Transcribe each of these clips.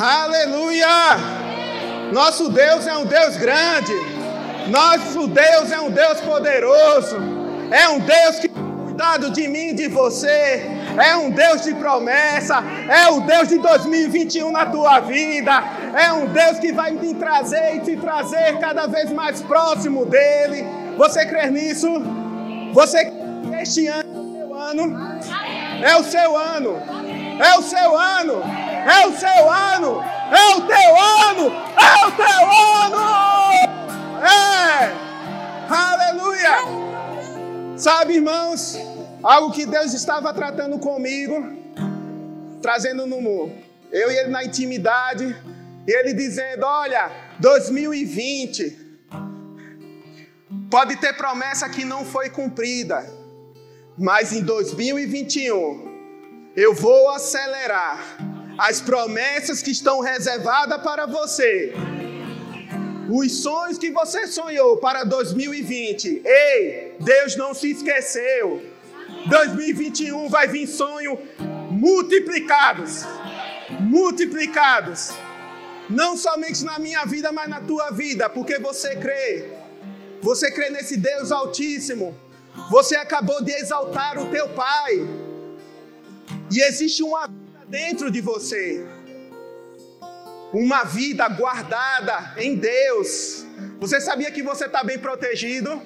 Aleluia! Nosso Deus é um Deus grande. Nosso Deus é um Deus poderoso. É um Deus que cuidado de mim e de você. É um Deus de promessa. É o Deus de 2021 na tua vida. É um Deus que vai te trazer e te trazer cada vez mais próximo dele. Você crê nisso? Você este ano é o seu ano? É o seu ano. É o seu ano. É o seu ano. É o teu ano. É o teu ano. É. Aleluia. Sabe, irmãos, algo que Deus estava tratando comigo, trazendo no mundo. Eu e ele na intimidade, e ele dizendo: Olha, 2020 pode ter promessa que não foi cumprida, mas em 2021 eu vou acelerar as promessas que estão reservadas para você. Os sonhos que você sonhou para 2020. Ei, Deus não se esqueceu. 2021 vai vir sonhos multiplicados. Multiplicados. Não somente na minha vida, mas na tua vida, porque você crê. Você crê nesse Deus Altíssimo. Você acabou de exaltar o teu Pai. E existe uma dentro de você. Uma vida guardada em Deus. Você sabia que você está bem protegido?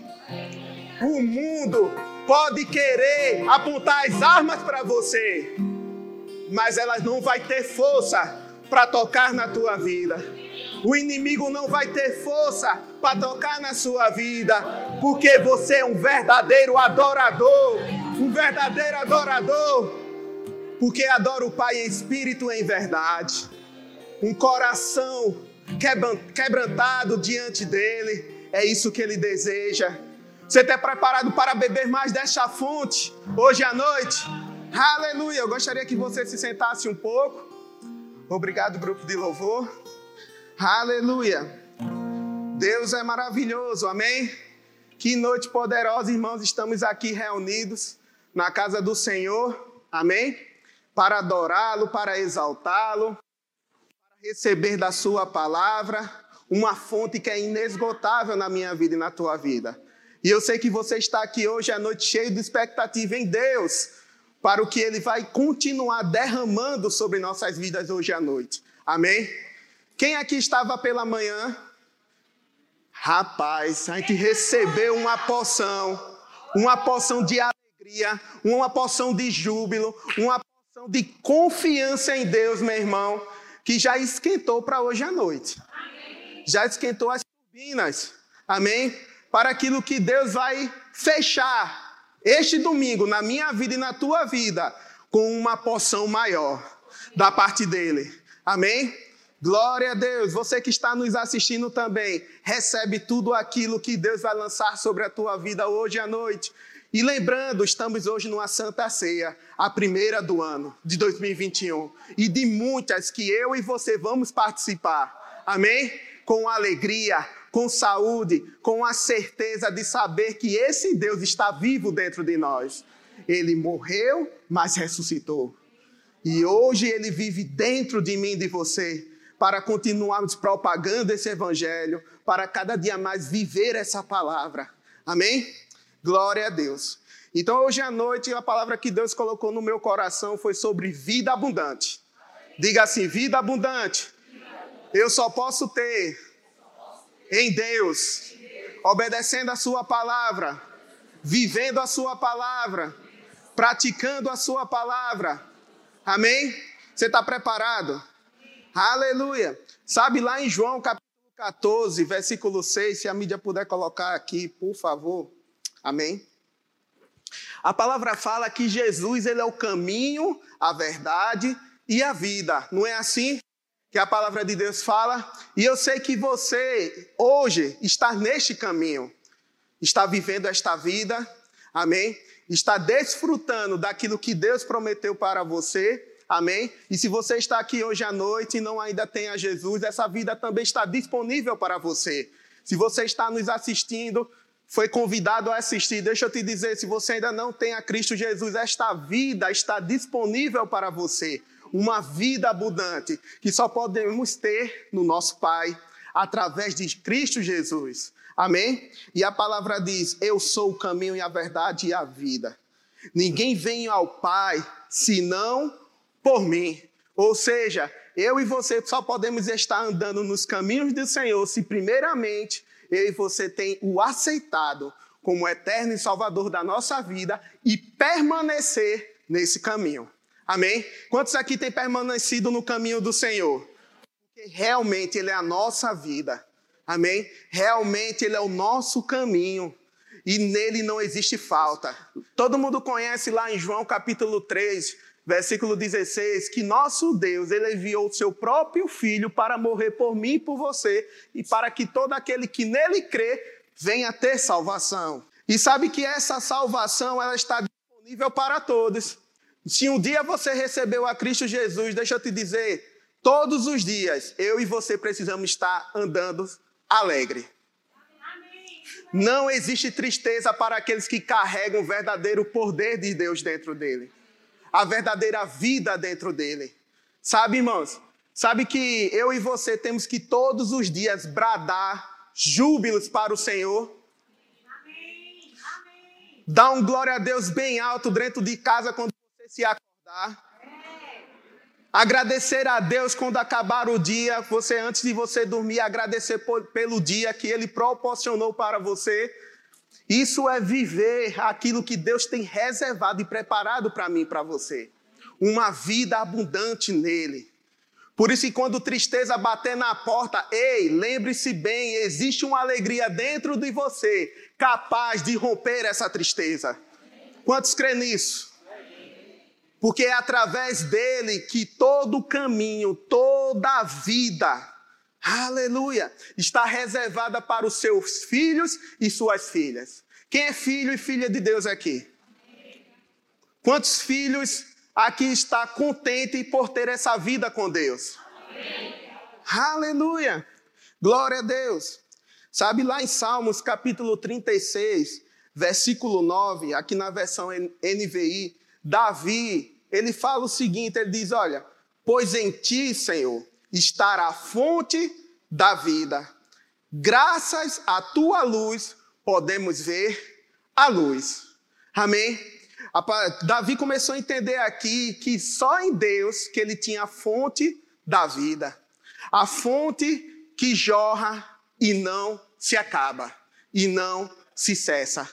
O mundo pode querer apontar as armas para você, mas elas não vai ter força para tocar na tua vida. O inimigo não vai ter força para tocar na sua vida, porque você é um verdadeiro adorador, um verdadeiro adorador, porque adora o Pai em espírito e em verdade, um coração quebrantado diante dele, é isso que ele deseja. Você está preparado para beber mais desta fonte hoje à noite? Aleluia! Eu gostaria que você se sentasse um pouco. Obrigado, grupo de louvor. Aleluia. Deus é maravilhoso, amém? Que noite poderosa, irmãos. Estamos aqui reunidos na casa do Senhor, amém? Para adorá-lo, para exaltá-lo, para receber da Sua palavra uma fonte que é inesgotável na minha vida e na tua vida. E eu sei que você está aqui hoje à noite cheio de expectativa em Deus para o que Ele vai continuar derramando sobre nossas vidas hoje à noite. Amém? Quem aqui estava pela manhã? Rapaz, a gente recebeu uma poção, uma poção de alegria, uma poção de júbilo, uma poção de confiança em Deus, meu irmão, que já esquentou para hoje à noite. Já esquentou as turbinas. Amém? Para aquilo que Deus vai fechar este domingo, na minha vida e na tua vida, com uma porção maior da parte dele. Amém? Glória a Deus. Você que está nos assistindo também, recebe tudo aquilo que Deus vai lançar sobre a tua vida hoje à noite. E lembrando, estamos hoje numa Santa Ceia, a primeira do ano de 2021, e de muitas que eu e você vamos participar. Amém? Com alegria, com saúde, com a certeza de saber que esse Deus está vivo dentro de nós. Ele morreu, mas ressuscitou. E hoje ele vive dentro de mim e de você, para continuarmos propagando esse evangelho, para cada dia mais viver essa palavra. Amém? Glória a Deus. Então, hoje à noite, a palavra que Deus colocou no meu coração foi sobre vida abundante. Diga assim: vida abundante. Eu só posso ter em Deus, obedecendo a Sua palavra, vivendo a Sua palavra, praticando a Sua palavra. Amém? Você está preparado? Aleluia. Sabe lá em João capítulo 14, versículo 6, se a mídia puder colocar aqui, por favor. Amém? A palavra fala que Jesus ele é o caminho, a verdade e a vida. Não é assim? que a palavra de Deus fala, e eu sei que você hoje está neste caminho, está vivendo esta vida, amém? Está desfrutando daquilo que Deus prometeu para você, amém? E se você está aqui hoje à noite e não ainda tem a Jesus, essa vida também está disponível para você. Se você está nos assistindo, foi convidado a assistir, deixa eu te dizer, se você ainda não tem a Cristo Jesus, esta vida está disponível para você uma vida abundante que só podemos ter no nosso Pai através de Cristo Jesus. Amém? E a palavra diz: Eu sou o caminho e a verdade e a vida. Ninguém vem ao Pai senão por mim. Ou seja, eu e você só podemos estar andando nos caminhos do Senhor se, primeiramente, eu e você tem o aceitado como eterno e salvador da nossa vida e permanecer nesse caminho. Amém? Quantos aqui têm permanecido no caminho do Senhor? Porque realmente Ele é a nossa vida. Amém? Realmente Ele é o nosso caminho. E nele não existe falta. Todo mundo conhece lá em João capítulo 3, versículo 16, que nosso Deus, ele enviou o seu próprio filho para morrer por mim e por você, e para que todo aquele que nele crê venha ter salvação. E sabe que essa salvação ela está disponível para todos. Se um dia você recebeu a Cristo Jesus, deixa eu te dizer, todos os dias eu e você precisamos estar andando alegre. Não existe tristeza para aqueles que carregam o verdadeiro poder de Deus dentro dele, a verdadeira vida dentro dele. Sabe, irmãos? Sabe que eu e você temos que todos os dias bradar júbilos para o Senhor. Dá um glória a Deus bem alto dentro de casa quando você se acordar. Agradecer a Deus quando acabar o dia, você antes de você dormir, agradecer por, pelo dia que Ele proporcionou para você. Isso é viver aquilo que Deus tem reservado e preparado para mim e para você. Uma vida abundante nele. Por isso que quando tristeza bater na porta, ei, lembre-se bem, existe uma alegria dentro de você, capaz de romper essa tristeza. Quantos creem nisso? Porque é através dele que todo caminho, toda vida, aleluia, está reservada para os seus filhos e suas filhas. Quem é filho e filha de Deus aqui? Quantos filhos aqui está contente por ter essa vida com Deus. Aleluia! Glória a Deus. Sabe lá em Salmos capítulo 36, versículo 9, aqui na versão NVI, Davi, ele fala o seguinte, ele diz, olha, pois em ti, Senhor, estará a fonte da vida. Graças à tua luz podemos ver a luz. Amém? Davi começou a entender aqui que só em Deus que ele tinha a fonte da vida, a fonte que jorra e não se acaba, e não se cessa.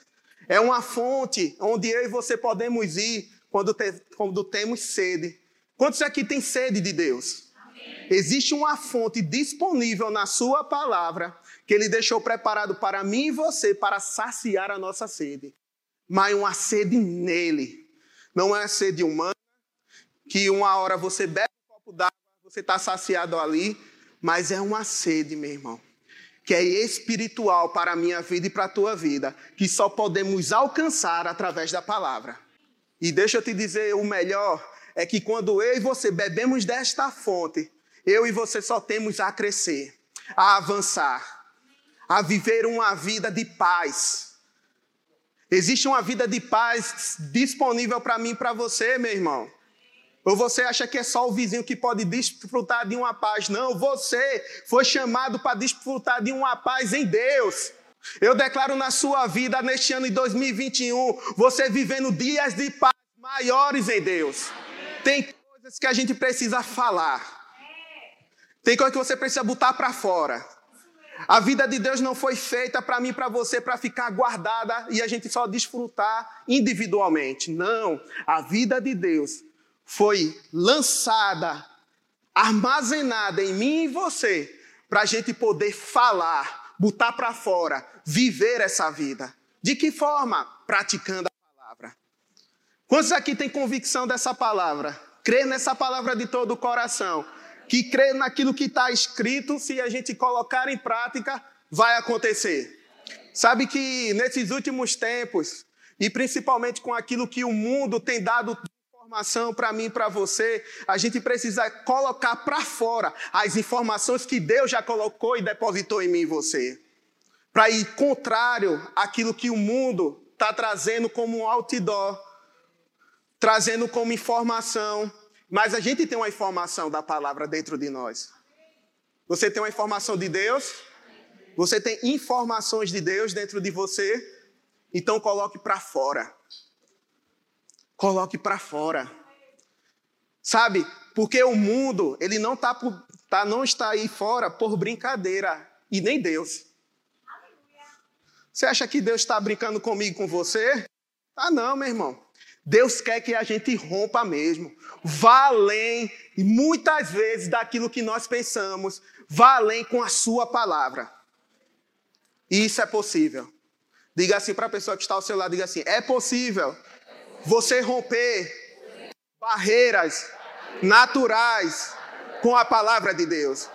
É uma fonte onde eu e você podemos ir quando, te, quando temos sede. Quantos aqui têm sede de Deus? Existe uma fonte disponível na Sua palavra que Ele deixou preparado para mim e você para saciar a nossa sede mas uma sede nele. Não é sede humana, que uma hora você bebe um copo d'água, você está saciado ali, mas é uma sede, meu irmão, que é espiritual para a minha vida e para a tua vida, que só podemos alcançar através da palavra. E deixa eu te dizer, o melhor é que quando eu e você bebemos desta fonte, eu e você só temos a crescer, a avançar, a viver uma vida de paz Existe uma vida de paz disponível para mim e para você, meu irmão. Ou você acha que é só o vizinho que pode desfrutar de uma paz? Não, você foi chamado para desfrutar de uma paz em Deus. Eu declaro na sua vida, neste ano de 2021, você vivendo dias de paz maiores em Deus. Tem coisas que a gente precisa falar. Tem coisas que você precisa botar para fora. A vida de Deus não foi feita para mim, para você, para ficar guardada e a gente só desfrutar individualmente. Não. A vida de Deus foi lançada, armazenada em mim e você, para a gente poder falar, botar para fora, viver essa vida. De que forma? Praticando. Quantos aqui têm convicção dessa palavra? Crer nessa palavra de todo o coração que crê naquilo que está escrito, se a gente colocar em prática, vai acontecer. Sabe que nesses últimos tempos, e principalmente com aquilo que o mundo tem dado informação para mim e para você, a gente precisa colocar para fora as informações que Deus já colocou e depositou em mim e você. Para ir contrário àquilo que o mundo está trazendo como um outdoor, trazendo como informação Mas a gente tem uma informação da palavra dentro de nós. Você tem uma informação de Deus? Você tem informações de Deus dentro de você? Então coloque para fora. Coloque para fora. Sabe? Porque o mundo, ele não tá, por, tá não está aí fora por brincadeira e nem Deus. Você acha que Deus está brincando comigo, com você? Ah, não, meu irmão. Deus quer que a gente rompa mesmo. Vá além, e muitas vezes, daquilo que nós pensamos. Vá além com a sua palavra. E isso é possível. Diga assim para a pessoa que está ao seu lado, diga assim: é possível você romper barreiras naturais com a palavra de Deus.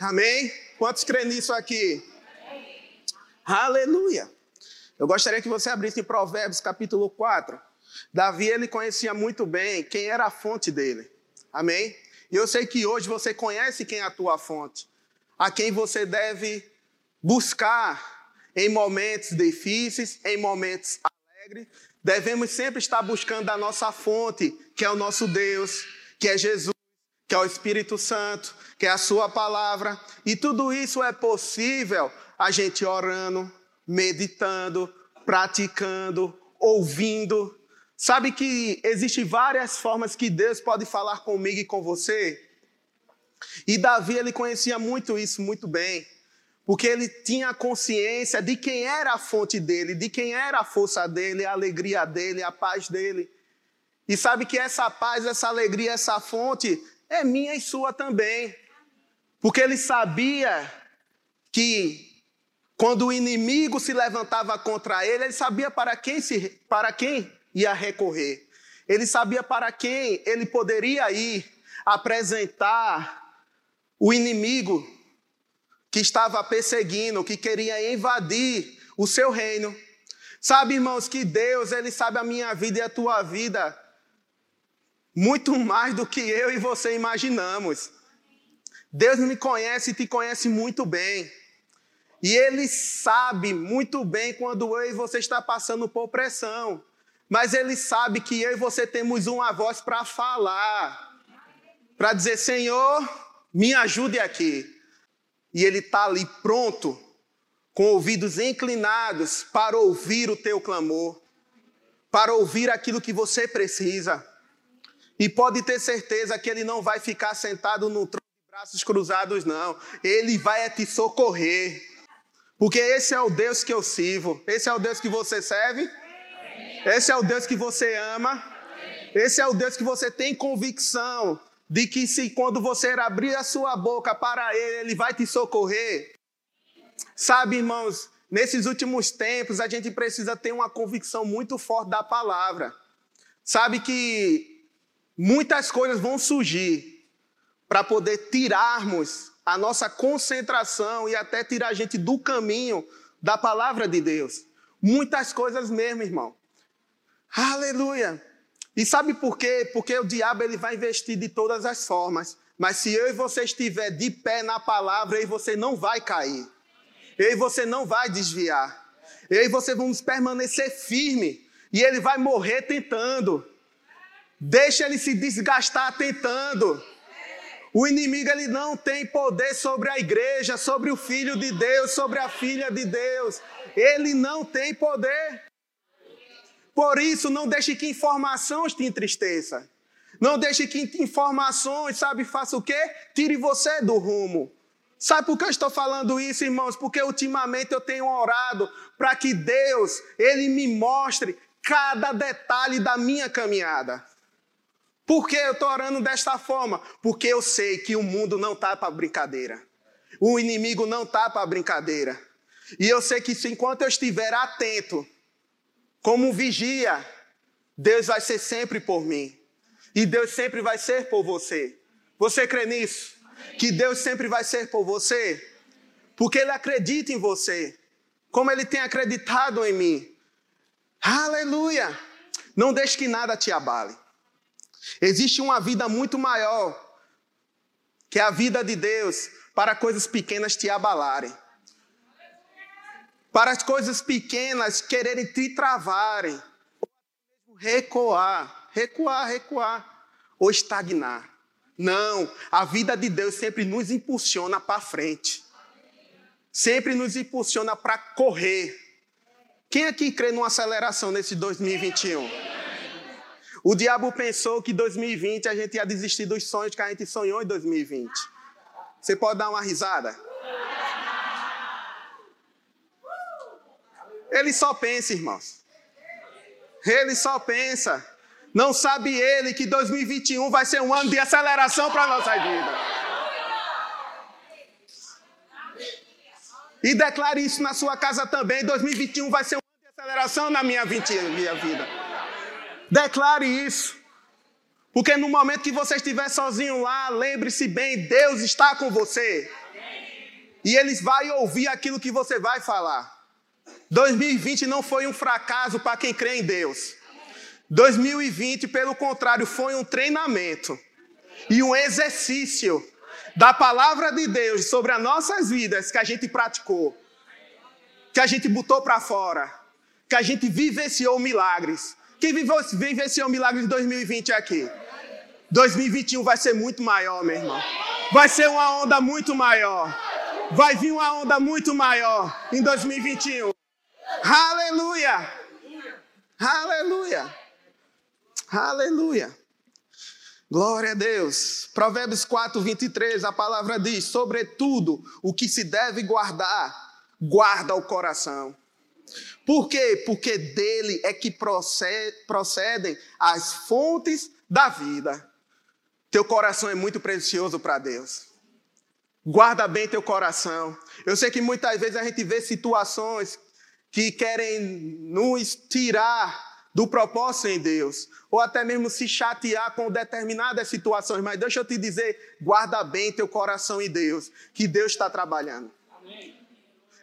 Amém? Quantos creem nisso aqui? Aleluia. Eu gostaria que você abrisse em Provérbios capítulo 4. Davi, ele conhecia muito bem quem era a fonte dele. Amém? E eu sei que hoje você conhece quem é a tua fonte. A quem você deve buscar em momentos difíceis, em momentos alegres. Devemos sempre estar buscando a nossa fonte, que é o nosso Deus, que é Jesus, que é o Espírito Santo, que é a Sua palavra. E tudo isso é possível a gente orando, meditando, praticando, ouvindo. Sabe que existem várias formas que Deus pode falar comigo e com você? E Davi, ele conhecia muito isso, muito bem. Porque ele tinha consciência de quem era a fonte dele, de quem era a força dele, a alegria dele, a paz dele. E sabe que essa paz, essa alegria, essa fonte é minha e sua também. Porque ele sabia que quando o inimigo se levantava contra ele, ele sabia para quem, se, para quem ia recorrer. Ele sabia para quem ele poderia ir apresentar o inimigo que estava perseguindo, que queria invadir o seu reino. Sabe, irmãos, que Deus, ele sabe a minha vida e a tua vida muito mais do que eu e você imaginamos. Deus me conhece e te conhece muito bem. E Ele sabe muito bem quando eu e você está passando por pressão. Mas Ele sabe que eu e você temos uma voz para falar, para dizer: Senhor, me ajude aqui. E Ele está ali pronto, com ouvidos inclinados, para ouvir o teu clamor, para ouvir aquilo que você precisa. E pode ter certeza que Ele não vai ficar sentado no trono de braços cruzados, não. Ele vai te socorrer. Porque esse é o Deus que eu sirvo. Esse é o Deus que você serve. Esse é o Deus que você ama. Esse é o Deus que você tem convicção de que se quando você abrir a sua boca para ele, ele vai te socorrer. Sabe, irmãos, nesses últimos tempos a gente precisa ter uma convicção muito forte da palavra. Sabe que muitas coisas vão surgir para poder tirarmos a nossa concentração e até tirar a gente do caminho da palavra de Deus. Muitas coisas mesmo, irmão. Aleluia. E sabe por quê? Porque o diabo ele vai investir de todas as formas. Mas se eu e você estiver de pé na palavra, eu e você não vai cair. Eu e você não vai desviar. Eu e você vamos permanecer firme. E ele vai morrer tentando. Deixa ele se desgastar tentando. O inimigo ele não tem poder sobre a igreja, sobre o filho de Deus, sobre a filha de Deus. Ele não tem poder. Por isso, não deixe que informações te entristeça. Não deixe que informações, sabe, faça o quê? Tire você do rumo. Sabe por que eu estou falando isso, irmãos? Porque ultimamente eu tenho orado para que Deus, Ele me mostre cada detalhe da minha caminhada. Por que eu estou orando desta forma? Porque eu sei que o mundo não está para brincadeira. O inimigo não está para brincadeira. E eu sei que enquanto eu estiver atento, como vigia, Deus vai ser sempre por mim. E Deus sempre vai ser por você. Você crê nisso? Que Deus sempre vai ser por você? Porque Ele acredita em você. Como Ele tem acreditado em mim. Aleluia! Não deixe que nada te abale. Existe uma vida muito maior que a vida de Deus para coisas pequenas te abalarem. Para as coisas pequenas quererem te travarem. Ou recuar, recuar, recuar. ou estagnar. Não, a vida de Deus sempre nos impulsiona para frente. Sempre nos impulsiona para correr. Quem aqui crê numa aceleração nesse 2021? O diabo pensou que 2020 a gente ia desistir dos sonhos que a gente sonhou em 2020. Você pode dar uma risada? Ele só pensa, irmãos. Ele só pensa. Não sabe ele que 2021 vai ser um ano de aceleração para a nossa vida. E declare isso na sua casa também. 2021 vai ser um ano de aceleração na minha vida. Declare isso. Porque no momento que você estiver sozinho lá, lembre-se bem, Deus está com você. E Ele vai ouvir aquilo que você vai falar. 2020 não foi um fracasso para quem crê em Deus. 2020, pelo contrário, foi um treinamento e um exercício da palavra de Deus sobre as nossas vidas que a gente praticou, que a gente botou para fora, que a gente vivenciou milagres. Quem vivenciou milagres de 2020 aqui? 2021 vai ser muito maior, meu irmão. Vai ser uma onda muito maior. Vai vir uma onda muito maior em 2021. Aleluia! Aleluia! Aleluia. Glória a Deus. Provérbios 4, 23, a palavra diz: Sobretudo, o que se deve guardar, guarda o coração. Por quê? Porque dele é que procedem as fontes da vida. Teu coração é muito precioso para Deus. Guarda bem teu coração. Eu sei que muitas vezes a gente vê situações que querem nos tirar do propósito em Deus, ou até mesmo se chatear com determinadas situações, mas deixa eu te dizer, guarda bem teu coração em Deus, que Deus está trabalhando. Amém.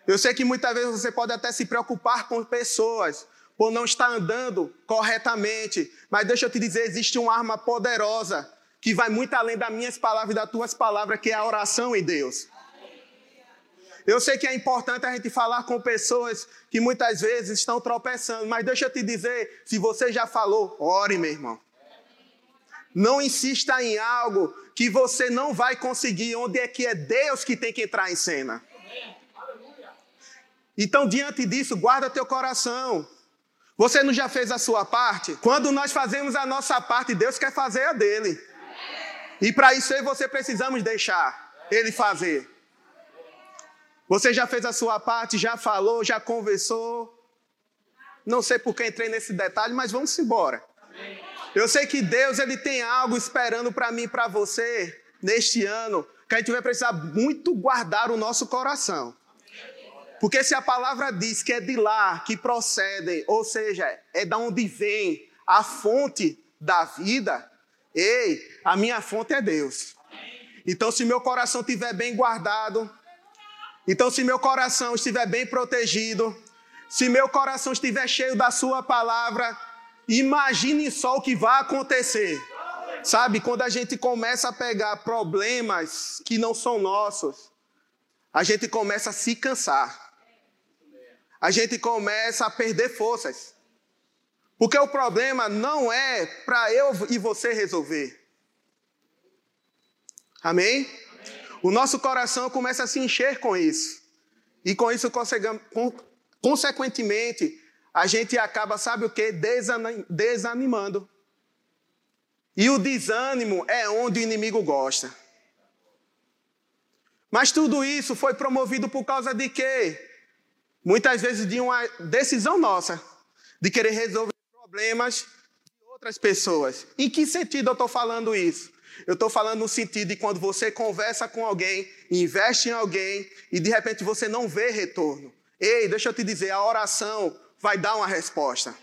Eu sei que muitas vezes você pode até se preocupar com pessoas por não estar andando corretamente, mas deixa eu te dizer, existe uma arma poderosa que vai muito além das minhas palavras e das tuas palavras, que é a oração em Deus. Eu sei que é importante a gente falar com pessoas que muitas vezes estão tropeçando, mas deixa eu te dizer, se você já falou, ore, meu irmão. Não insista em algo que você não vai conseguir, onde é que é Deus que tem que entrar em cena. Então, diante disso, guarda teu coração. Você não já fez a sua parte? Quando nós fazemos a nossa parte, Deus quer fazer a dele. E para isso eu e você precisamos deixar ele fazer. Você já fez a sua parte, já falou, já conversou. Não sei por que entrei nesse detalhe, mas vamos embora. Eu sei que Deus ele tem algo esperando para mim e para você neste ano, que a gente vai precisar muito guardar o nosso coração. Porque se a palavra diz que é de lá que procedem, ou seja, é da onde vem a fonte da vida, ei, a minha fonte é Deus. Então, se meu coração estiver bem guardado, então, se meu coração estiver bem protegido, se meu coração estiver cheio da Sua palavra, imagine só o que vai acontecer. Sabe, quando a gente começa a pegar problemas que não são nossos, a gente começa a se cansar. A gente começa a perder forças. Porque o problema não é para eu e você resolver. Amém? o nosso coração começa a se encher com isso. E com isso, consequentemente, a gente acaba, sabe o que? Desanimando. E o desânimo é onde o inimigo gosta. Mas tudo isso foi promovido por causa de quê? Muitas vezes de uma decisão nossa, de querer resolver problemas de outras pessoas. Em que sentido eu estou falando isso? Eu estou falando no sentido de quando você conversa com alguém, investe em alguém e de repente você não vê retorno. Ei, deixa eu te dizer, a oração vai dar uma resposta.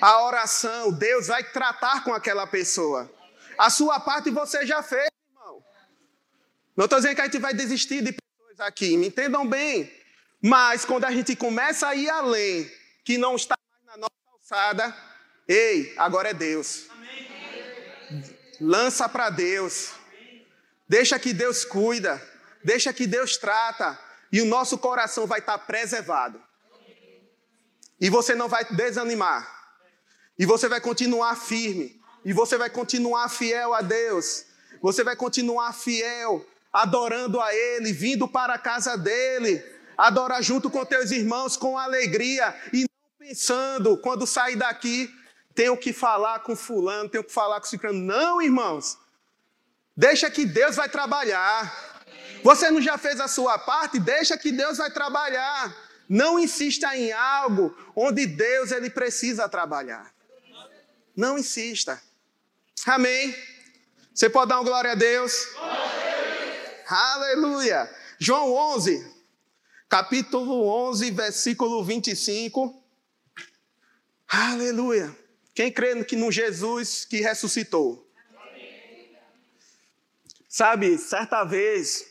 A oração, Deus vai tratar com aquela pessoa. A sua parte você já fez, irmão. Não estou dizendo que a gente vai desistir de pessoas aqui, me entendam bem. Mas quando a gente começa a ir além, que não está mais na nossa alçada, ei, agora é Deus. Lança para Deus. Deixa que Deus cuida. Deixa que Deus trata. E o nosso coração vai estar preservado. E você não vai desanimar. E você vai continuar firme. E você vai continuar fiel a Deus. Você vai continuar fiel, adorando a Ele, vindo para a casa dEle. Adorar junto com teus irmãos com alegria e não pensando, quando sair daqui, tenho que falar com fulano, tenho que falar com ciclano. Não, irmãos. Deixa que Deus vai trabalhar. Você não já fez a sua parte? Deixa que Deus vai trabalhar. Não insista em algo onde Deus ele precisa trabalhar. Não insista. Amém. Você pode dar uma glória a Deus? Aleluia. João 11, capítulo 11, versículo 25. Aleluia. Quem crê que no Jesus que ressuscitou? Sabe, certa vez,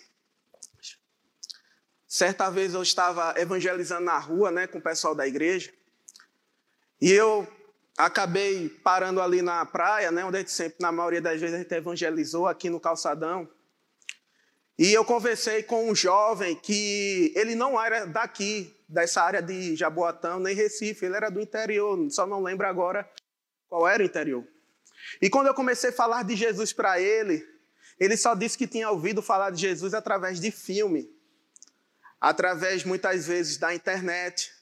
certa vez eu estava evangelizando na rua, né, com o pessoal da igreja, e eu acabei parando ali na praia, né, onde a gente sempre, na maioria das vezes, a gente evangelizou aqui no calçadão. E eu conversei com um jovem que ele não era daqui, dessa área de Jaboatão, nem Recife, ele era do interior, só não lembro agora qual era o interior. E quando eu comecei a falar de Jesus para ele, ele só disse que tinha ouvido falar de Jesus através de filme, através muitas vezes da internet,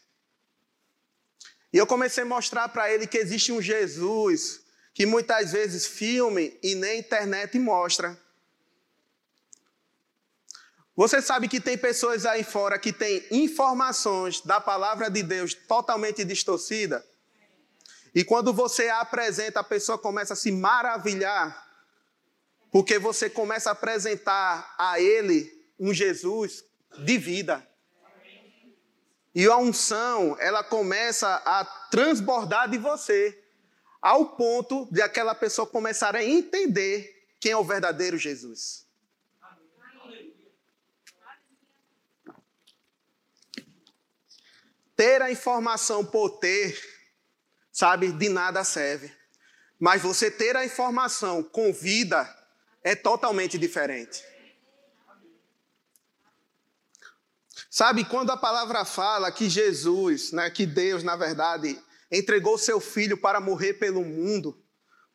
e eu comecei a mostrar para ele que existe um Jesus que muitas vezes filme e nem internet mostra. Você sabe que tem pessoas aí fora que têm informações da palavra de Deus totalmente distorcida? E quando você a apresenta, a pessoa começa a se maravilhar, porque você começa a apresentar a ele um Jesus de vida. E a unção, ela começa a transbordar de você, ao ponto de aquela pessoa começar a entender quem é o verdadeiro Jesus. Ter a informação por ter, sabe, de nada serve. Mas você ter a informação com vida é totalmente diferente. Sabe, quando a palavra fala que Jesus, né, que Deus, na verdade, entregou seu filho para morrer pelo mundo,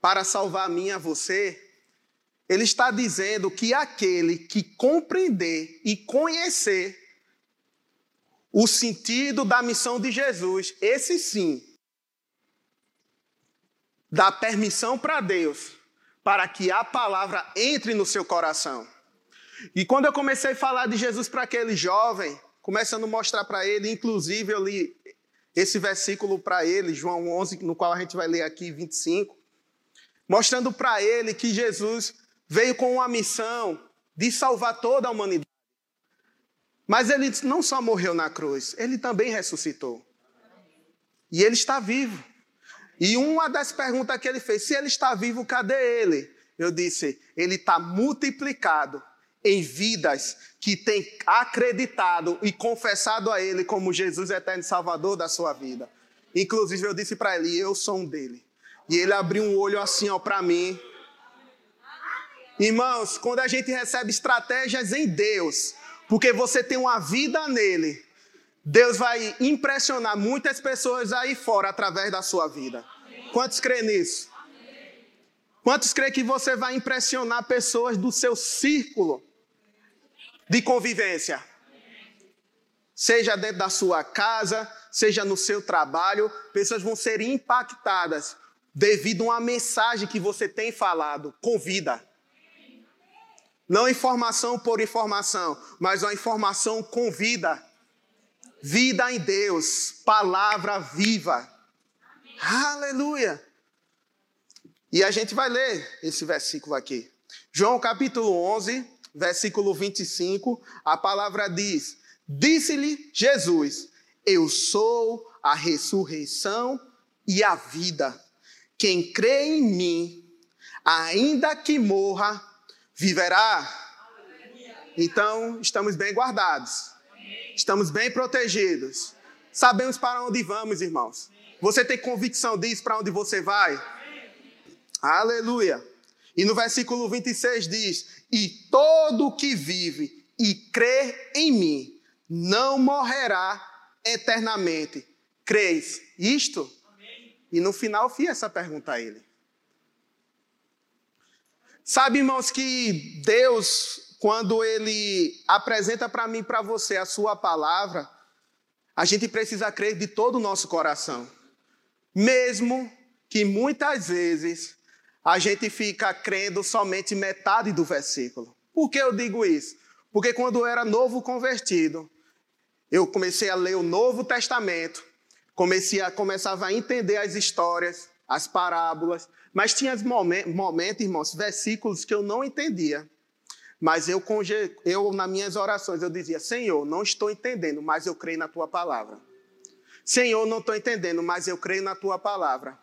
para salvar a mim e a você, ele está dizendo que aquele que compreender e conhecer o sentido da missão de Jesus, esse sim, dá permissão para Deus para que a palavra entre no seu coração. E quando eu comecei a falar de Jesus para aquele jovem, começando a mostrar para ele, inclusive eu li esse versículo para ele, João 11, no qual a gente vai ler aqui 25, mostrando para ele que Jesus veio com uma missão de salvar toda a humanidade. Mas ele não só morreu na cruz, ele também ressuscitou. E ele está vivo. E uma das perguntas que ele fez, se ele está vivo, cadê ele? Eu disse, ele está multiplicado em vidas que têm acreditado e confessado a Ele como Jesus eterno Salvador da sua vida. Inclusive, eu disse para ele: Eu sou um dele. E ele abriu um olho assim, ó, para mim. Irmãos, quando a gente recebe estratégias em Deus, porque você tem uma vida nele, Deus vai impressionar muitas pessoas aí fora através da sua vida. Quantos creem nisso? Quantos creem que você vai impressionar pessoas do seu círculo? de convivência. Seja dentro da sua casa, seja no seu trabalho, pessoas vão ser impactadas devido a uma mensagem que você tem falado com vida. Não informação por informação, mas uma informação com vida. Vida em Deus, palavra viva. Aleluia. E a gente vai ler esse versículo aqui. João capítulo 11, versículo 25, a palavra diz: Disse-lhe Jesus: Eu sou a ressurreição e a vida. Quem crê em mim, ainda que morra, viverá. Então, estamos bem guardados. Estamos bem protegidos. Sabemos para onde vamos, irmãos. Você tem convicção disso para onde você vai? Aleluia. E no versículo 26 diz: E todo que vive e crê em mim não morrerá eternamente. Creis isto? E no final fiz essa pergunta a ele. Sabe, irmãos, que Deus, quando Ele apresenta para mim para você a Sua palavra, a gente precisa crer de todo o nosso coração. Mesmo que muitas vezes a gente fica crendo somente metade do versículo. Por que eu digo isso? Porque quando eu era novo convertido, eu comecei a ler o Novo Testamento, comecei a, começava a entender as histórias, as parábolas, mas tinha momentos, irmãos, versículos que eu não entendia. Mas eu, eu, nas minhas orações, eu dizia: Senhor, não estou entendendo, mas eu creio na tua palavra. Senhor, não estou entendendo, mas eu creio na tua palavra.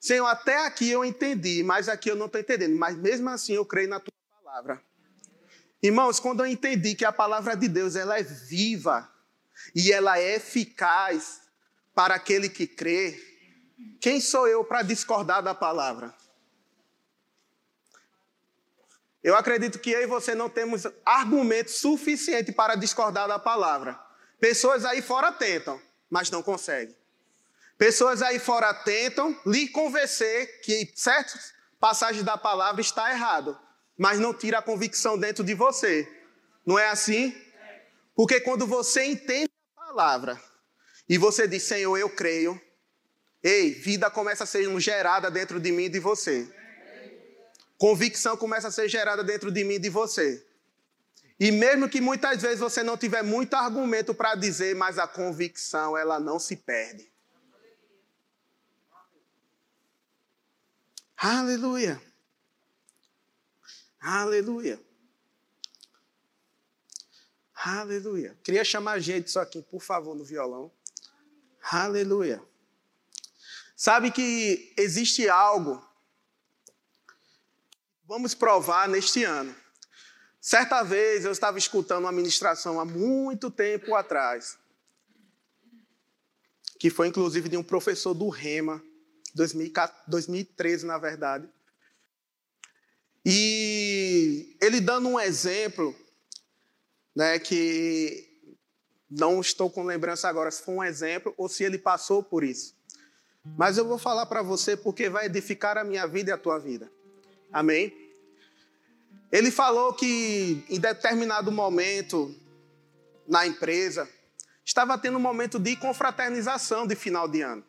Senhor, até aqui eu entendi, mas aqui eu não estou entendendo. Mas mesmo assim eu creio na tua palavra. Irmãos, quando eu entendi que a palavra de Deus ela é viva e ela é eficaz para aquele que crê, quem sou eu para discordar da palavra? Eu acredito que eu e você não temos argumento suficiente para discordar da palavra. Pessoas aí fora tentam, mas não conseguem. Pessoas aí fora tentam lhe convencer que certas passagens da palavra está errado, mas não tira a convicção dentro de você. Não é assim? Porque quando você entende a palavra e você diz, Senhor, eu creio, ei, vida começa a ser gerada dentro de mim e de você. Convicção começa a ser gerada dentro de mim e de você. E mesmo que muitas vezes você não tiver muito argumento para dizer, mas a convicção ela não se perde. Aleluia. Aleluia. Aleluia. Queria chamar a gente só aqui, por favor, no violão. Aleluia. Sabe que existe algo vamos provar neste ano. Certa vez eu estava escutando uma ministração há muito tempo atrás, que foi inclusive de um professor do Rema, 2013 na verdade. E ele dando um exemplo, né, que não estou com lembrança agora se foi um exemplo ou se ele passou por isso. Mas eu vou falar para você porque vai edificar a minha vida e a tua vida. Amém? Ele falou que em determinado momento na empresa estava tendo um momento de confraternização de final de ano.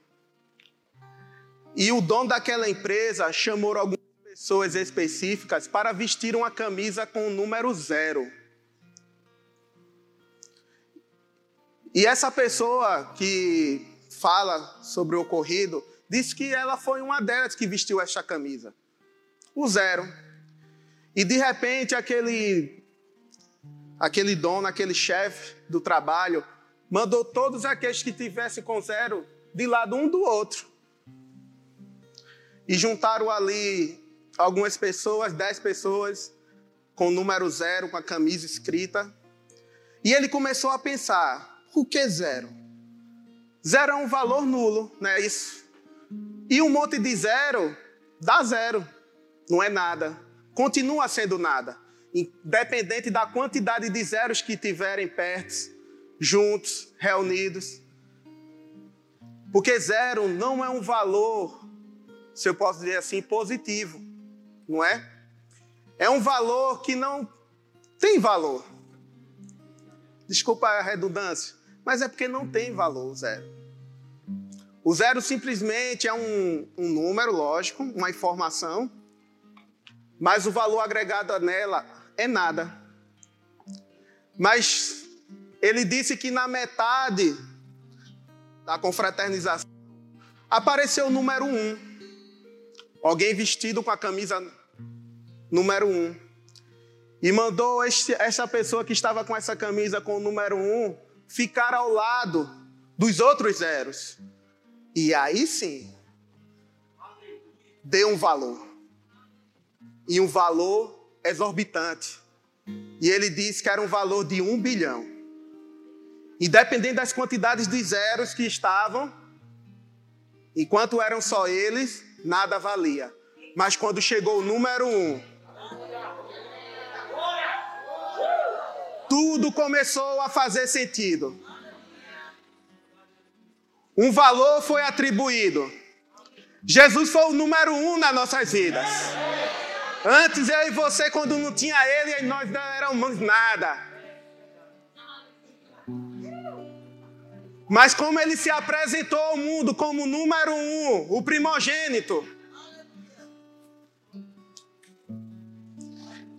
E o dono daquela empresa chamou algumas pessoas específicas para vestir uma camisa com o número zero. E essa pessoa que fala sobre o ocorrido disse que ela foi uma delas que vestiu essa camisa o zero. E de repente aquele aquele dono, aquele chefe do trabalho mandou todos aqueles que tivessem com zero de lado um do outro. E juntaram ali algumas pessoas, dez pessoas, com o número zero, com a camisa escrita. E ele começou a pensar: o que é zero? Zero é um valor nulo, não é isso? E um monte de zero dá zero não é nada. Continua sendo nada. Independente da quantidade de zeros que tiverem perto, juntos, reunidos. Porque zero não é um valor, se eu posso dizer assim, positivo, não é? É um valor que não tem valor. Desculpa a redundância, mas é porque não tem valor o zero. O zero simplesmente é um, um número, lógico, uma informação, mas o valor agregado nela é nada. Mas ele disse que na metade da confraternização apareceu o número um. Alguém vestido com a camisa número um. E mandou este, essa pessoa que estava com essa camisa com o número um ficar ao lado dos outros zeros. E aí sim, deu um valor e um valor exorbitante. E ele disse que era um valor de um bilhão. Independente das quantidades de zeros que estavam, enquanto eram só eles, nada valia. Mas quando chegou o número um, tudo começou a fazer sentido. Um valor foi atribuído. Jesus foi o número um nas nossas vidas. Antes eu e você, quando não tinha ele, nós não éramos nada. Mas como ele se apresentou ao mundo como número um, o primogênito,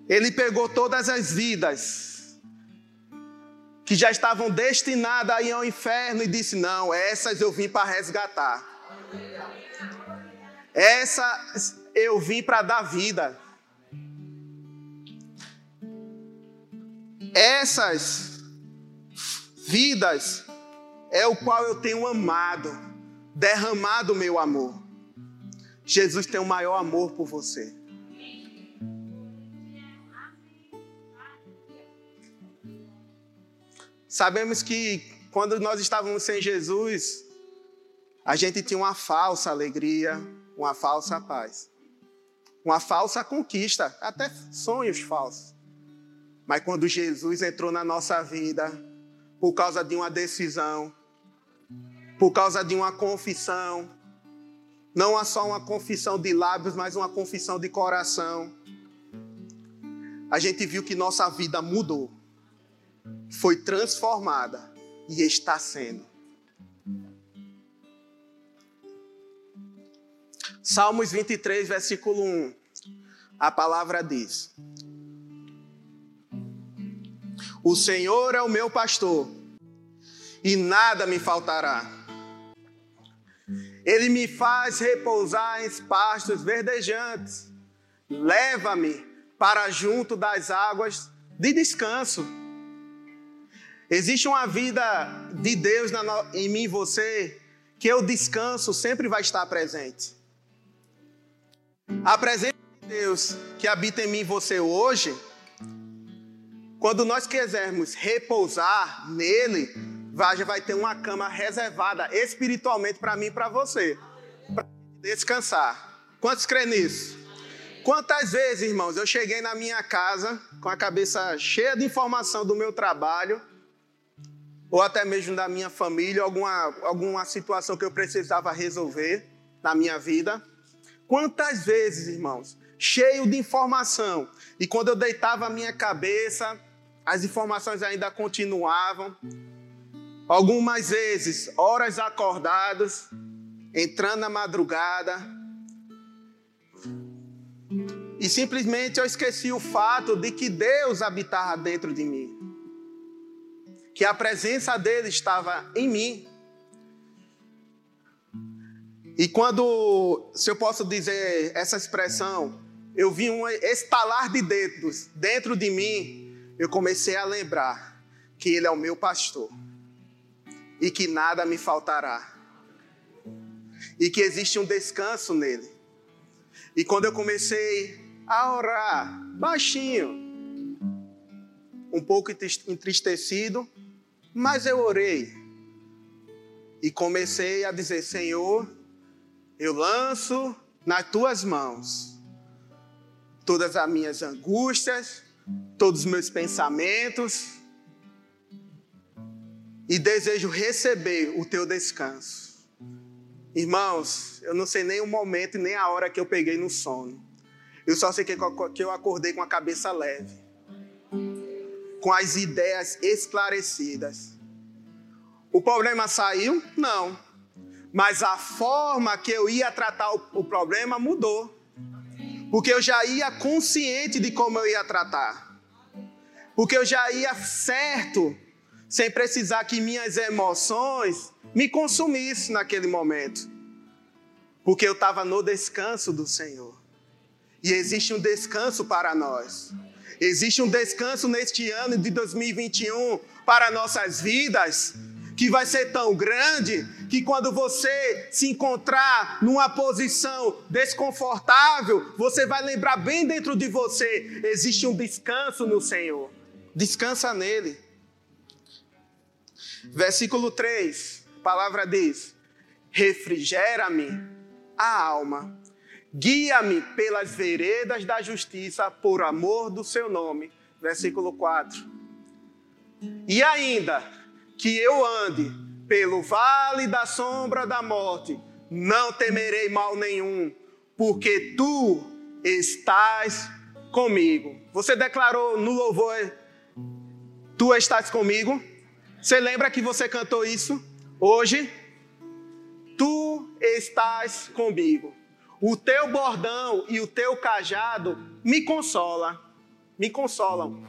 ele pegou todas as vidas que já estavam destinadas a ir ao inferno e disse: Não, essas eu vim para resgatar. Essas eu vim para dar vida. Essas vidas é o qual eu tenho amado, derramado o meu amor. Jesus tem o maior amor por você. Sabemos que quando nós estávamos sem Jesus, a gente tinha uma falsa alegria, uma falsa paz, uma falsa conquista, até sonhos falsos. Mas quando Jesus entrou na nossa vida, por causa de uma decisão, por causa de uma confissão. Não é só uma confissão de lábios, mas uma confissão de coração. A gente viu que nossa vida mudou, foi transformada e está sendo. Salmos 23, versículo 1. A palavra diz: O Senhor é o meu pastor, e nada me faltará. Ele me faz repousar em pastos verdejantes. Leva-me para junto das águas de descanso. Existe uma vida de Deus em mim e você que o descanso sempre vai estar presente. A presença de Deus que habita em mim e você hoje, quando nós quisermos repousar nele, Vaja vai ter uma cama reservada espiritualmente para mim e para você. Para descansar. Quantos creem nisso? Quantas vezes, irmãos, eu cheguei na minha casa com a cabeça cheia de informação do meu trabalho, ou até mesmo da minha família, alguma, alguma situação que eu precisava resolver na minha vida. Quantas vezes, irmãos, cheio de informação, e quando eu deitava a minha cabeça, as informações ainda continuavam, Algumas vezes, horas acordadas, entrando na madrugada, e simplesmente eu esqueci o fato de que Deus habitava dentro de mim, que a presença dele estava em mim. E quando, se eu posso dizer essa expressão, eu vi um estalar de dedos dentro de mim, eu comecei a lembrar que Ele é o meu pastor e que nada me faltará. E que existe um descanso nele. E quando eu comecei a orar baixinho, um pouco entristecido, mas eu orei. E comecei a dizer: Senhor, eu lanço nas tuas mãos todas as minhas angústias, todos os meus pensamentos, e desejo receber o teu descanso. Irmãos, eu não sei nem o momento nem a hora que eu peguei no sono. Eu só sei que eu acordei com a cabeça leve, com as ideias esclarecidas. O problema saiu? Não. Mas a forma que eu ia tratar o problema mudou. Porque eu já ia consciente de como eu ia tratar. Porque eu já ia certo sem precisar que minhas emoções me consumissem naquele momento. Porque eu estava no descanso do Senhor. E existe um descanso para nós. Existe um descanso neste ano de 2021 para nossas vidas, que vai ser tão grande que quando você se encontrar numa posição desconfortável, você vai lembrar bem dentro de você: existe um descanso no Senhor. Descansa nele. Versículo 3, a palavra diz: refrigera-me a alma, guia-me pelas veredas da justiça por amor do seu nome. Versículo 4. E ainda que eu ande pelo vale da sombra da morte, não temerei mal nenhum, porque tu estás comigo. Você declarou no louvor, tu estás comigo? Você lembra que você cantou isso hoje? Tu estás comigo. O teu bordão e o teu cajado me consola, me consolam.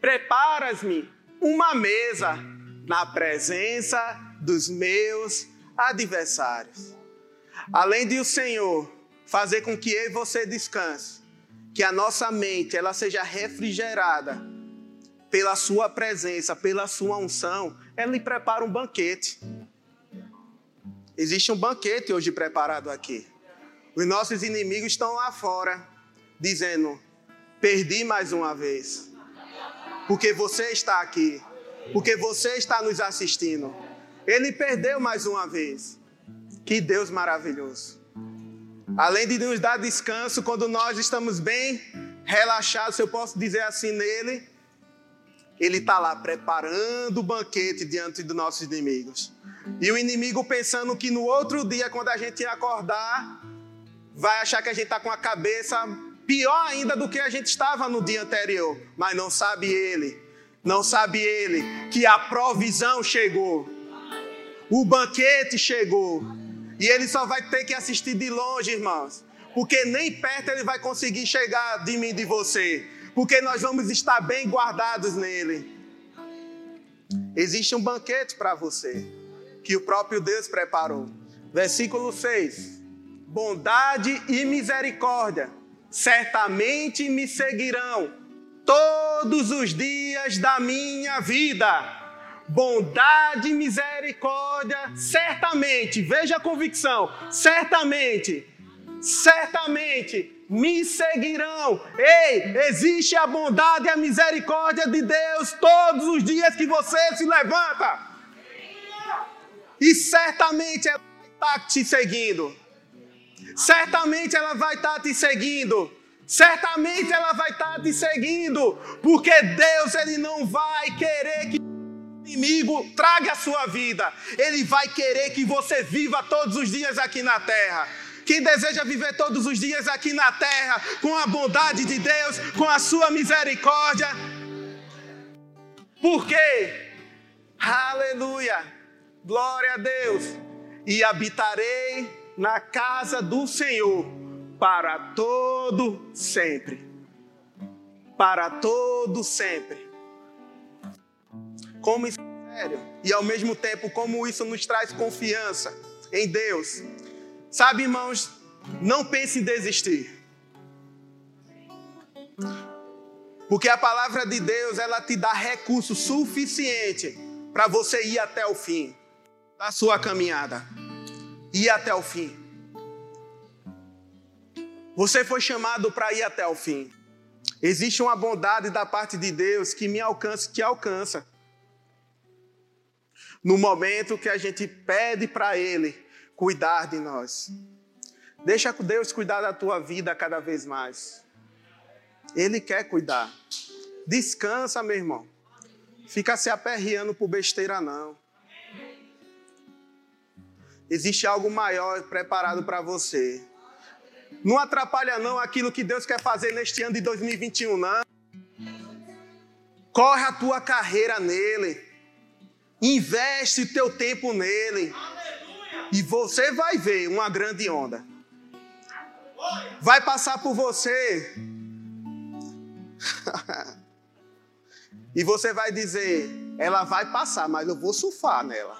Preparas-me uma mesa na presença dos meus adversários. Além de o Senhor fazer com que eu e você descanse, que a nossa mente ela seja refrigerada pela sua presença, pela sua unção, ela lhe prepara um banquete. Existe um banquete hoje preparado aqui. Os nossos inimigos estão lá fora, dizendo: perdi mais uma vez. Porque você está aqui. Porque você está nos assistindo. Ele perdeu mais uma vez. Que Deus maravilhoso. Além de nos dar descanso quando nós estamos bem relaxados, eu posso dizer assim nele, ele está lá preparando o banquete diante dos nossos inimigos. E o inimigo pensando que no outro dia, quando a gente acordar, vai achar que a gente está com a cabeça pior ainda do que a gente estava no dia anterior. Mas não sabe ele, não sabe ele que a provisão chegou, o banquete chegou. E ele só vai ter que assistir de longe, irmãos. Porque nem perto ele vai conseguir chegar de mim e de você porque nós vamos estar bem guardados nele. Existe um banquete para você, que o próprio Deus preparou. Versículo 6: Bondade e misericórdia certamente me seguirão todos os dias da minha vida. Bondade e misericórdia, certamente, veja a convicção, certamente, certamente me seguirão. Ei, existe a bondade e a misericórdia de Deus todos os dias que você se levanta. E certamente estar te seguindo. Certamente ela vai estar te seguindo. Certamente ela vai estar te seguindo, porque Deus ele não vai querer que o inimigo traga a sua vida. Ele vai querer que você viva todos os dias aqui na terra. Quem deseja viver todos os dias aqui na terra com a bondade de Deus, com a sua misericórdia. Por quê? Aleluia! Glória a Deus! E habitarei na casa do Senhor para todo sempre. Para todo sempre. Como isso é sério. E ao mesmo tempo, como isso nos traz confiança em Deus. Sabe, irmãos, não pense em desistir. Porque a palavra de Deus, ela te dá recurso suficiente para você ir até o fim da sua caminhada. Ir até o fim. Você foi chamado para ir até o fim. Existe uma bondade da parte de Deus que me alcança, que alcança. No momento que a gente pede para Ele cuidar de nós. Deixa Deus cuidar da tua vida cada vez mais. Ele quer cuidar. Descansa, meu irmão. Fica se aperreando por besteira, não. Existe algo maior preparado para você. Não atrapalha, não, aquilo que Deus quer fazer neste ano de 2021, não. Corre a tua carreira nele. Investe o teu tempo nele. E você vai ver uma grande onda. Vai passar por você. e você vai dizer: ela vai passar, mas eu vou surfar nela.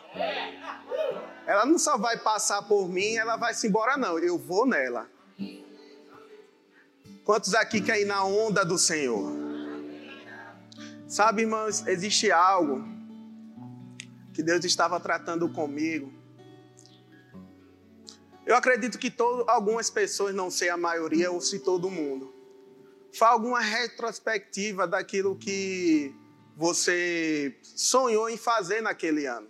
Ela não só vai passar por mim, ela vai se embora, não. Eu vou nela. Quantos aqui querem ir na onda do Senhor? Sabe, irmãos, existe algo que Deus estava tratando comigo eu acredito que todo, algumas pessoas, não sei a maioria ou se todo mundo, faz alguma retrospectiva daquilo que você sonhou em fazer naquele ano,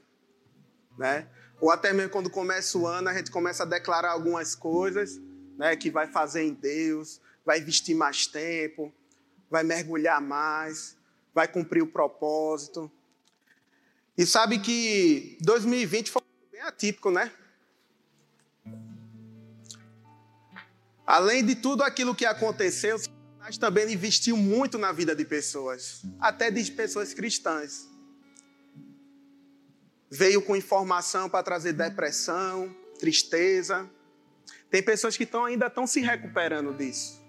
né? Ou até mesmo quando começa o ano, a gente começa a declarar algumas coisas, né, que vai fazer em Deus, vai investir mais tempo, vai mergulhar mais, vai cumprir o propósito. E sabe que 2020 foi bem atípico, né? Além de tudo aquilo que aconteceu, Satanás também investiu muito na vida de pessoas, até de pessoas cristãs. Veio com informação para trazer depressão, tristeza. Tem pessoas que estão, ainda estão se recuperando disso.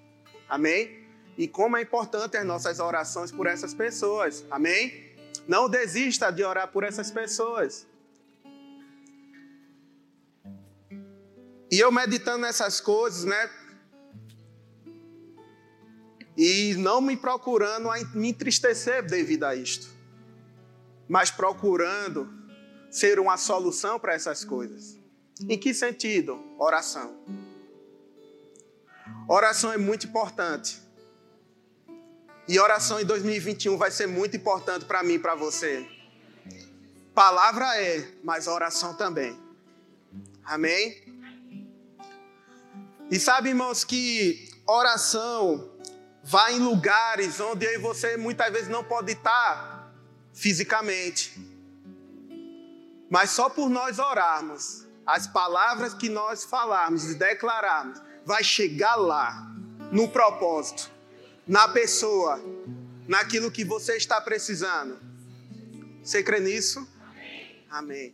Amém? E como é importante as nossas orações por essas pessoas. Amém? Não desista de orar por essas pessoas. E eu meditando nessas coisas, né? E não me procurando me entristecer devido a isto, mas procurando ser uma solução para essas coisas. Em que sentido? Oração. Oração é muito importante. E oração em 2021 vai ser muito importante para mim e para você. Palavra é, mas oração também. Amém? E sabe, irmãos, que oração vai em lugares onde você muitas vezes não pode estar fisicamente. Mas só por nós orarmos, as palavras que nós falarmos e declararmos, vai chegar lá, no propósito, na pessoa, naquilo que você está precisando. Você crê nisso? Amém.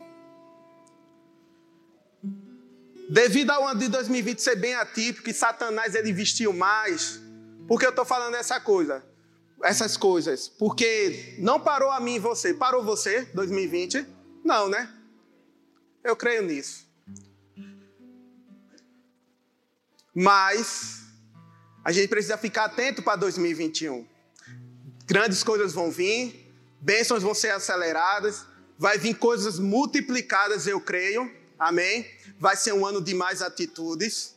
Devido ao ano de 2020 ser bem atípico e Satanás ele investiu mais, por que eu estou falando essa coisa? Essas coisas. Porque não parou a mim e você. Parou você, 2020? Não, né? Eu creio nisso. Mas a gente precisa ficar atento para 2021. Grandes coisas vão vir, bênçãos vão ser aceleradas, vai vir coisas multiplicadas, eu creio. Amém? Vai ser um ano de mais atitudes.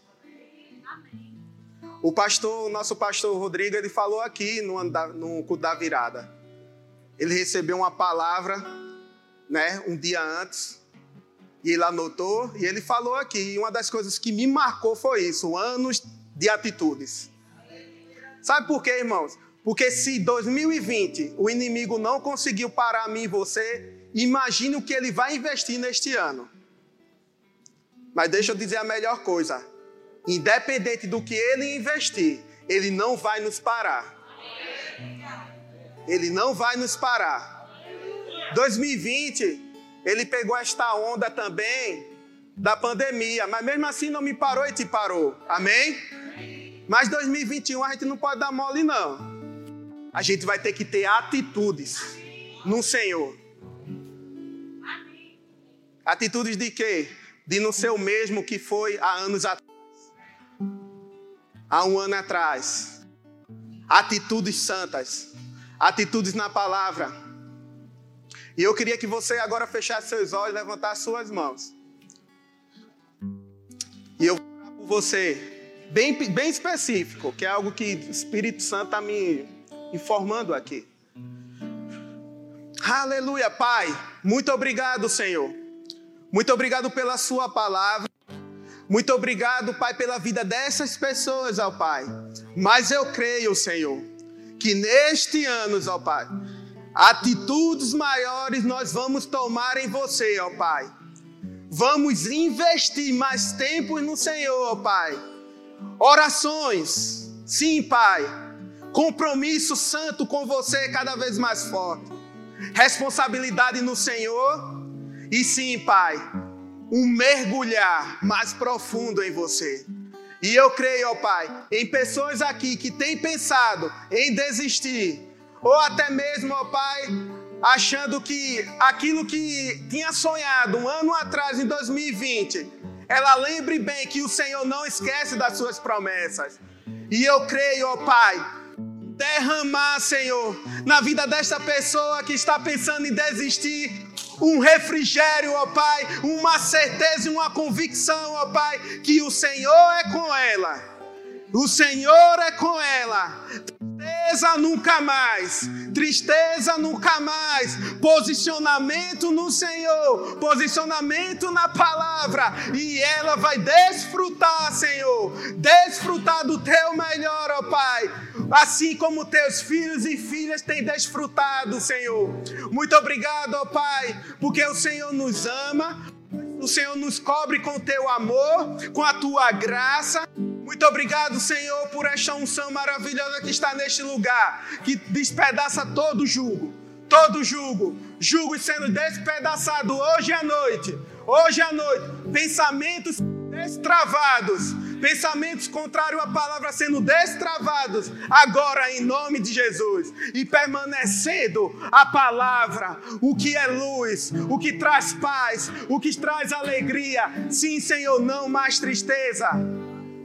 O pastor, nosso pastor Rodrigo, ele falou aqui no, no culto da virada. Ele recebeu uma palavra, né, um dia antes, e ele anotou, e ele falou aqui. E uma das coisas que me marcou foi isso: anos de atitudes. Sabe por quê, irmãos? Porque se 2020 o inimigo não conseguiu parar mim e você, imagine o que ele vai investir neste ano. Mas deixa eu dizer a melhor coisa: independente do que ele investir, ele não vai nos parar. Ele não vai nos parar. 2020, ele pegou esta onda também da pandemia, mas mesmo assim não me parou e te parou. Amém? Mas 2021 a gente não pode dar mole, não. A gente vai ter que ter atitudes no Senhor. Atitudes de quê? De não ser o mesmo que foi há anos atrás. Há um ano atrás. Atitudes santas. Atitudes na palavra. E eu queria que você agora fechasse seus olhos e levantasse suas mãos. E eu vou orar por você, bem, bem específico, que é algo que o Espírito Santo está me informando aqui. Aleluia, Pai. Muito obrigado, Senhor. Muito obrigado pela Sua palavra. Muito obrigado, Pai, pela vida dessas pessoas, ó Pai. Mas eu creio, Senhor, que neste ano, ó Pai, Atitudes maiores nós vamos tomar em você, ó Pai. Vamos investir mais tempo no Senhor, ó Pai. Orações, sim, Pai. Compromisso santo com você cada vez mais forte. Responsabilidade no Senhor. E sim, Pai, um mergulhar mais profundo em você. E eu creio, ó Pai, em pessoas aqui que têm pensado em desistir ou até mesmo, ó Pai, achando que aquilo que tinha sonhado um ano atrás, em 2020, ela lembre bem que o Senhor não esquece das suas promessas. E eu creio, ó Pai, derramar, Senhor, na vida desta pessoa que está pensando em desistir, um refrigério, ó Pai, uma certeza e uma convicção, ó Pai, que o Senhor é com ela. O Senhor é com ela. Tristeza nunca mais. Tristeza nunca mais. Posicionamento no Senhor. Posicionamento na palavra. E ela vai desfrutar, Senhor. Desfrutar do teu melhor, ó Pai. Assim como teus filhos e filhas têm desfrutado, Senhor. Muito obrigado, ó Pai, porque o Senhor nos ama. O Senhor nos cobre com teu amor, com a tua graça. Muito obrigado, Senhor, por esta unção maravilhosa que está neste lugar, que despedaça todo jugo, todo jugo, jugo sendo despedaçado hoje à noite, hoje à noite, pensamentos destravados, pensamentos contrários à palavra sendo destravados, agora em nome de Jesus, e permanecendo a palavra, o que é luz, o que traz paz, o que traz alegria. Sim, Senhor, não mais tristeza,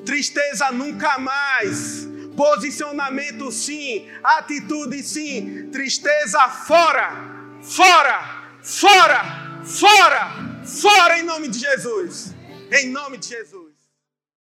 tristeza nunca mais. Posicionamento sim, atitude sim, tristeza fora, fora, fora, fora, fora em nome de Jesus. Em nome de Jesus.